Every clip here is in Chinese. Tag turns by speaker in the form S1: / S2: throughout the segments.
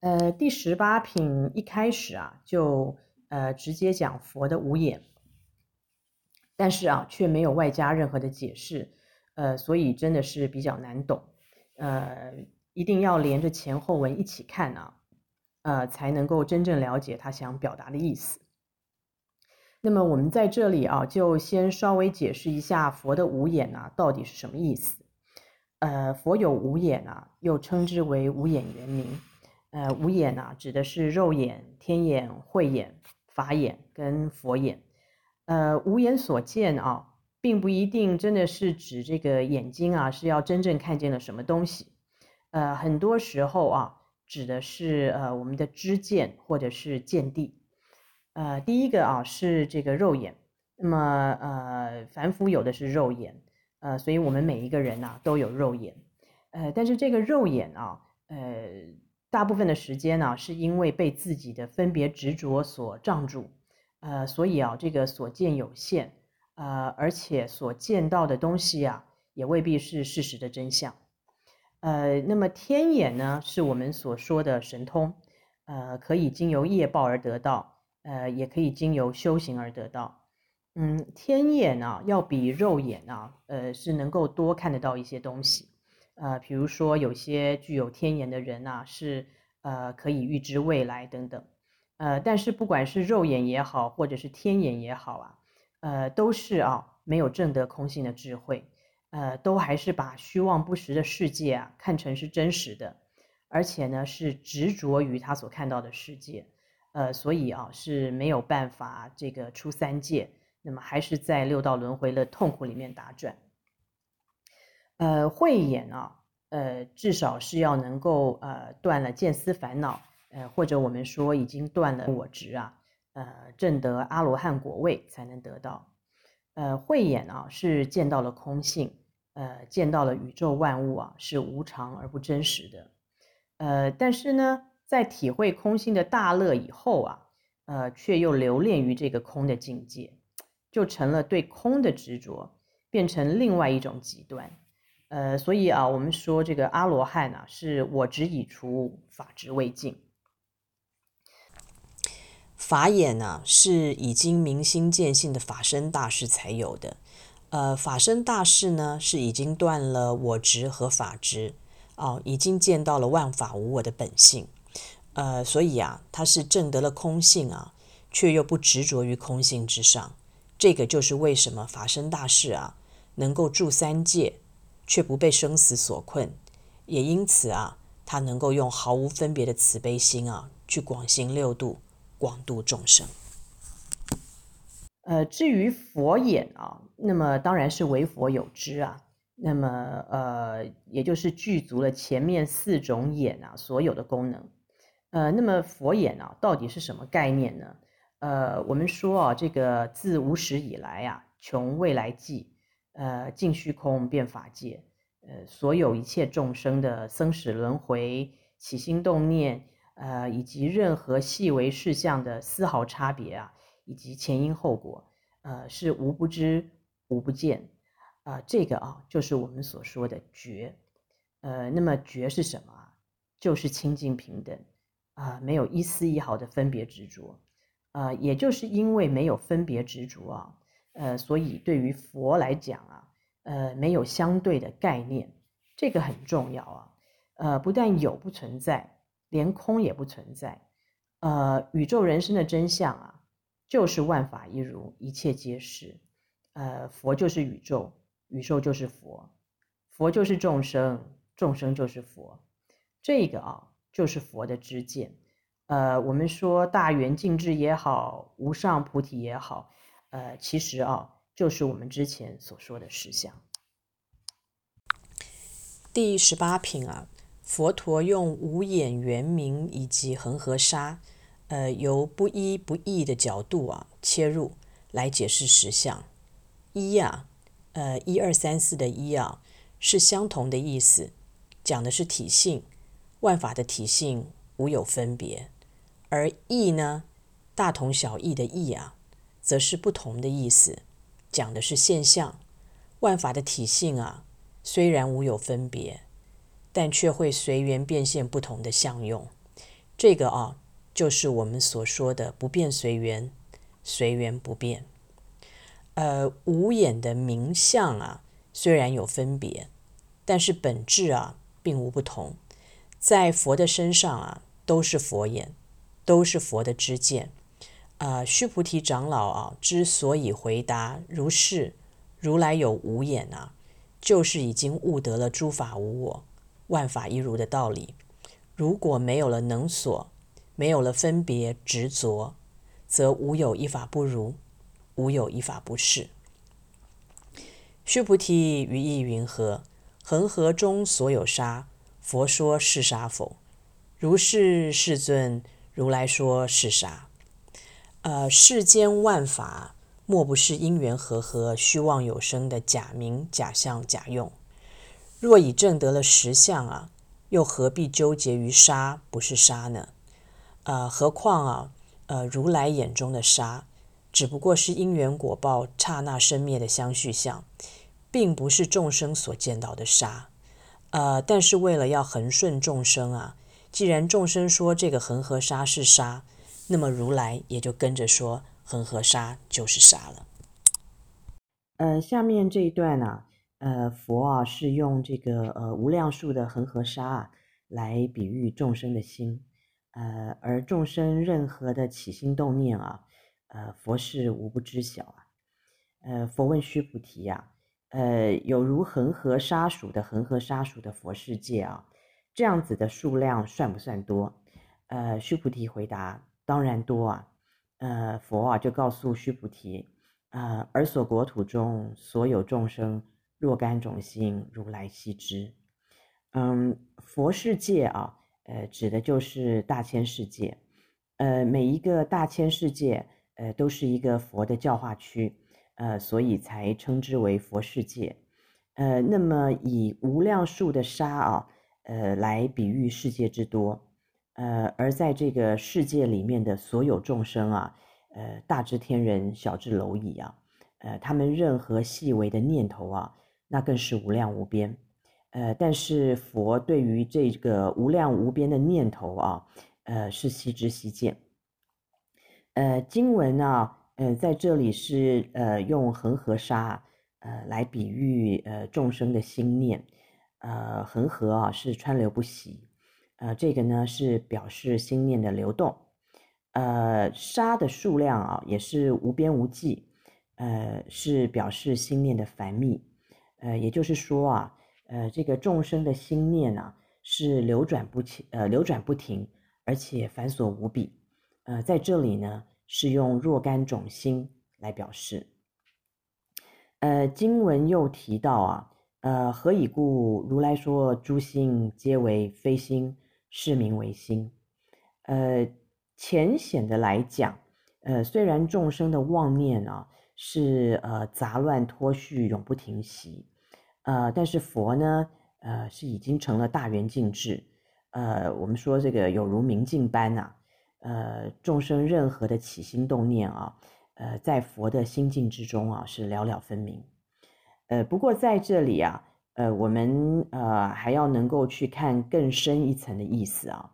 S1: 呃，第十八品一开始啊，就呃直接讲佛的无眼，但是啊，却没有外加任何的解释，呃，所以真的是比较难懂，呃，一定要连着前后文一起看啊，呃，才能够真正了解他想表达的意思。那么我们在这里啊，就先稍微解释一下佛的无眼啊，到底是什么意思？呃，佛有无眼啊，又称之为无眼圆明。呃，五眼啊，指的是肉眼、天眼、慧眼、法眼跟佛眼。呃，五眼所见啊，并不一定真的是指这个眼睛啊，是要真正看见了什么东西。呃，很多时候啊，指的是呃我们的知见或者是见地。呃，第一个啊是这个肉眼。那么呃，凡夫有的是肉眼，呃，所以我们每一个人呐、都有肉眼。呃，但是这个肉眼啊，呃。大部分的时间呢、是因为被自己的分别执着所障住，呃，所以啊，这个所见有限，呃，而且所见到的东西啊，也未必是事实的真相。呃，那么天眼呢，是我们所说的神通，呃，可以经由业报而得到，呃，也可以经由修行而得到。嗯，天眼呢、要比肉眼啊，呃，是能够多看得到一些东西。呃，比如说有些具有天眼的人呐，是呃可以预知未来等等，呃，但是不管是肉眼也好，或者是天眼也好啊，呃，都是啊没有证得空性的智慧，呃，都还是把虚妄不实的世界啊看成是真实的，而且呢是执着于他所看到的世界，呃，所以啊是没有办法这个出三界，那么还是在六道轮回的痛苦里面打转。呃，慧眼啊，呃，至少是要能够呃断了见思烦恼，呃，或者我们说已经断了我执啊，呃，证得阿罗汉果位才能得到。呃，慧眼啊是见到了空性，呃，见到了宇宙万物啊是无常而不真实的。呃，但是呢，在体会空性的大乐以后啊，呃，却又留恋于这个空的境界，就成了对空的执着，变成另外一种极端。呃，所以啊，我们说这个阿罗汉啊，是我执已除，法执未尽。
S2: 法眼呢、是已经明心见性的法身大士才有的。呃，法身大士呢，是已经断了我执和法执，哦，已经见到了万法无我的本性。呃，所以啊，他是证得了空性啊，却又不执着于空性之上。这个就是为什么法身大士啊，能够住三界。却不被生死所困，也因此啊，他能够用毫无分别的慈悲心啊，去广行六度，广度众生。
S1: 呃，至于佛眼啊，那么当然是唯佛有之啊，那么呃，也就是具足了前面四种眼啊所有的功能。呃，那么佛眼啊，到底是什么概念呢？呃，我们说啊，这个自无始以来啊，穷未来际。呃，尽虚空遍法界，呃，所有一切众生的生死轮回、起心动念，呃，以及任何细微事项的丝毫差别啊，以及前因后果，呃，是无不知、无不见，啊、这个啊，就是我们所说的觉，呃，那么觉是什么啊？就是清净平等，啊、没有一丝一毫的分别执着，啊、也就是因为没有分别执着啊。呃，所以对于佛来讲啊，呃，没有相对的概念，这个很重要啊。呃，不但有不存在，连空也不存在。呃，宇宙人生的真相啊，就是万法一如，一切皆是。呃，佛就是宇宙，宇宙就是佛，佛就是众生，众生就是佛。这个啊，就是佛的知见。呃，我们说大圆净智也好，无上菩提也好。呃，其实啊，就是我们之前所说的实相。
S2: 第十八品啊，佛陀用五眼圆明以及恒河沙，呃，由不一不异的角度啊切入来解释实相。一啊，呃，一二三四的一啊，是相同的意思，讲的是体性，万法的体性无有分别。而异呢，大同小异的异啊。则是不同的意思，讲的是现象，万法的体性啊，虽然无有分别，但却会随缘变现不同的相用。这个啊，就是我们所说的不变随缘，随缘不变。呃，五眼的名相啊，虽然有分别，但是本质啊，并无不同。在佛的身上啊，都是佛眼，都是佛的知见。啊、须菩提长老啊，之所以回答如是，如来有五眼啊，就是已经悟得了诸法无我、万法一如的道理。如果没有了能所，没有了分别执着，则无有一法不如，无有一法不是。须菩提，于意云何？恒河中所有沙，佛说是沙否？如是，世尊，如来说是沙。呃，世间万法莫不是因缘和合、虚妄有生的假名、假相、假用。若已证得了实相啊，又何必纠结于沙不是沙呢？呃，何况啊，呃，如来眼中的沙，只不过是因缘果报刹那生灭的相续相，并不是众生所见到的沙。呃，但是为了要恒顺众生啊，既然众生说这个恒河沙是沙。那么如来也就跟着说，恒河沙就是沙了。
S1: 呃，下面这一段呢、呃，佛啊是用这个呃无量数的恒河沙啊来比喻众生的心，呃，而众生任何的起心动念啊，呃，佛是无不知晓啊。呃，佛问须菩提呀、啊，呃，有如恒河沙数的恒河沙数的佛世界啊，这样子的数量算不算多？呃，须菩提回答。当然多啊，呃，佛啊就告诉须菩提，呃，尔所国土中所有众生若干种心，如来悉知。嗯，佛世界啊，呃，指的就是大千世界，呃，每一个大千世界，呃，都是一个佛的教化区，呃，所以才称之为佛世界。呃，那么以无量数的沙啊，呃，来比喻世界之多。呃，而在这个世界里面的所有众生啊，呃，大至天人，小至蝼蚁啊，呃，他们任何细微的念头啊，那更是无量无边。呃，但是佛对于这个无量无边的念头啊，呃，是悉知悉见。呃，经文啊，呃，在这里是呃用恒河沙呃来比喻呃众生的心念，呃，恒河啊是川流不息。呃，这个呢是表示心念的流动，呃，沙的数量啊也是无边无际，呃，是表示心念的繁密，呃，也就是说啊，呃，这个众生的心念啊是流转不停，呃，流转不停，而且繁琐无比，呃，在这里呢是用若干种心来表示，呃，经文又提到啊，呃，何以故？如来说诸心皆为非心。是名为心，呃，浅显的来讲，呃，虽然众生的妄念啊是呃杂乱脱序，永不停息，呃，但是佛呢，呃，是已经成了大圆净智，呃，我们说这个有如明镜般呐，呃，众生任何的起心动念啊，呃，在佛的心境之中啊是了了分明，呃，不过在这里啊。呃，我们呃还要能够去看更深一层的意思啊，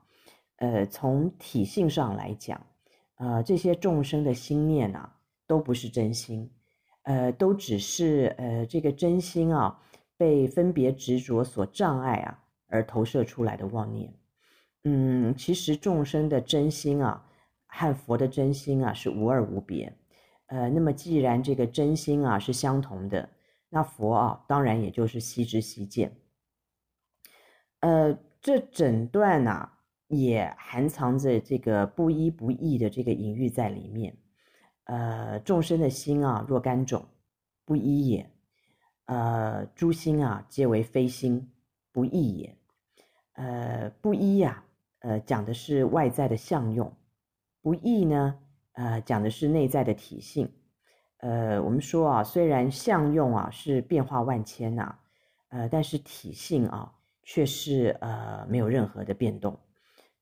S1: 呃，从体性上来讲，呃，这些众生的心念啊，都不是真心，呃，都只是呃这个真心啊被分别执着所障碍啊而投射出来的妄念。嗯，其实众生的真心啊和佛的真心啊是无二无别，呃，那么既然这个真心啊是相同的。那佛啊，当然也就是悉知悉见。呃，这整段呐、啊，也含藏着这个不一不异的这个隐喻在里面。呃，众生的心啊，若干种，不一也。呃，诸心啊，皆为非心，不异也。呃，不一呀、啊，呃，讲的是外在的相用；不异呢，呃，讲的是内在的体性。呃，我们说啊，虽然相用啊是变化万千呐、呃，但是体性啊却是呃没有任何的变动。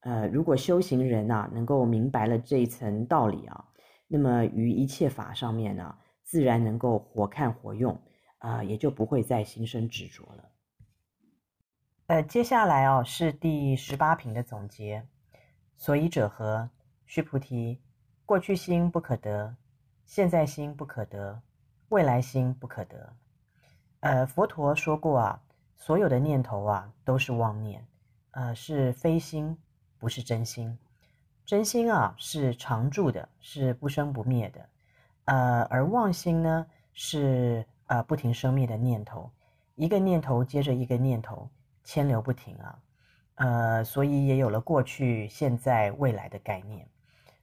S1: 呃，如果修行人呐、能够明白了这一层道理啊，那么于一切法上面呢，自然能够活看活用啊、也就不会再心生执着了。呃，接下来哦、是第十八品的总结。所以者何？须菩提，过去心不可得，现在心不可得，未来心不可得。呃，佛陀说过啊，所有的念头啊都是妄念，呃，是非心，不是真心。真心啊是常住的，是不生不灭的。呃，而妄心呢是呃不停生灭的念头，一个念头接着一个念头，迁流不停啊。呃，所以也有了过去、现在、未来的概念。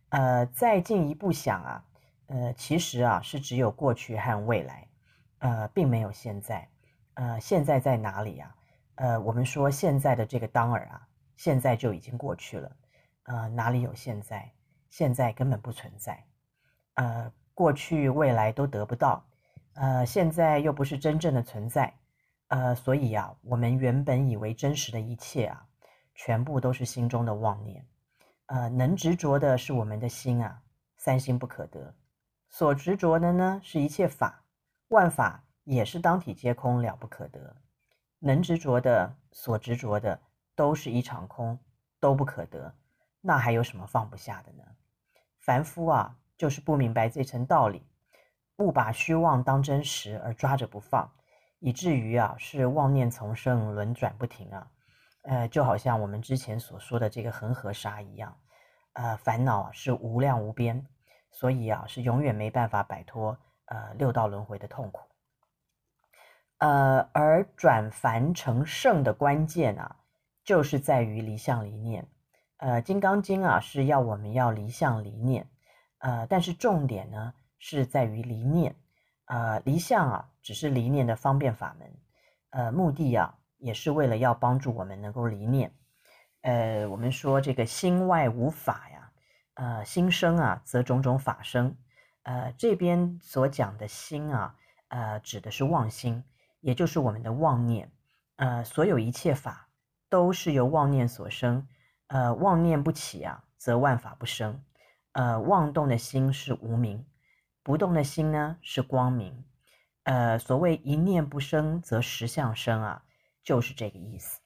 S1: 呃，再进一步想啊，呃，其实啊是只有过去和未来。呃，并没有现在，呃，现在在哪里呀？呃，我们说现在的这个当儿啊，现在就已经过去了，呃，哪里有现在？现在根本不存在，呃，过去未来都得不到，呃，现在又不是真正的存在，呃，所以啊，我们原本以为真实的一切啊，全部都是心中的妄念，呃，能执着的是我们的心啊，三心不可得，所执着的呢是一切法。万法也是当体皆空，了不可得。能执着的、所执着的，都是一场空，都不可得。那还有什么放不下的呢？凡夫啊，就是不明白这层道理，误把虚妄当真实而抓着不放，以至于啊，是妄念丛生，轮转不停啊。呃，就好像我们之前所说的这个恒河沙一样，呃，烦恼是无量无边，所以啊，是永远没办法摆脱。呃，六道轮回的痛苦，呃，而转凡成圣的关键啊，就是在于离相离念。呃，《金刚经》啊是要我们要离相离念，呃，但是重点呢是在于离念。呃，离相啊只是离念的方便法门，呃，目的啊也是为了要帮助我们能够离念。呃，我们说这个心外无法，呃，心生啊则种种法生。呃，这边所讲的心啊，呃，指的是妄心，也就是我们的妄念。呃，所有一切法都是由妄念所生。呃，妄念不起啊，则万法不生。呃，妄动的心是无明，不动的心呢是光明。呃，所谓一念不生，则十相生啊，就是这个意思。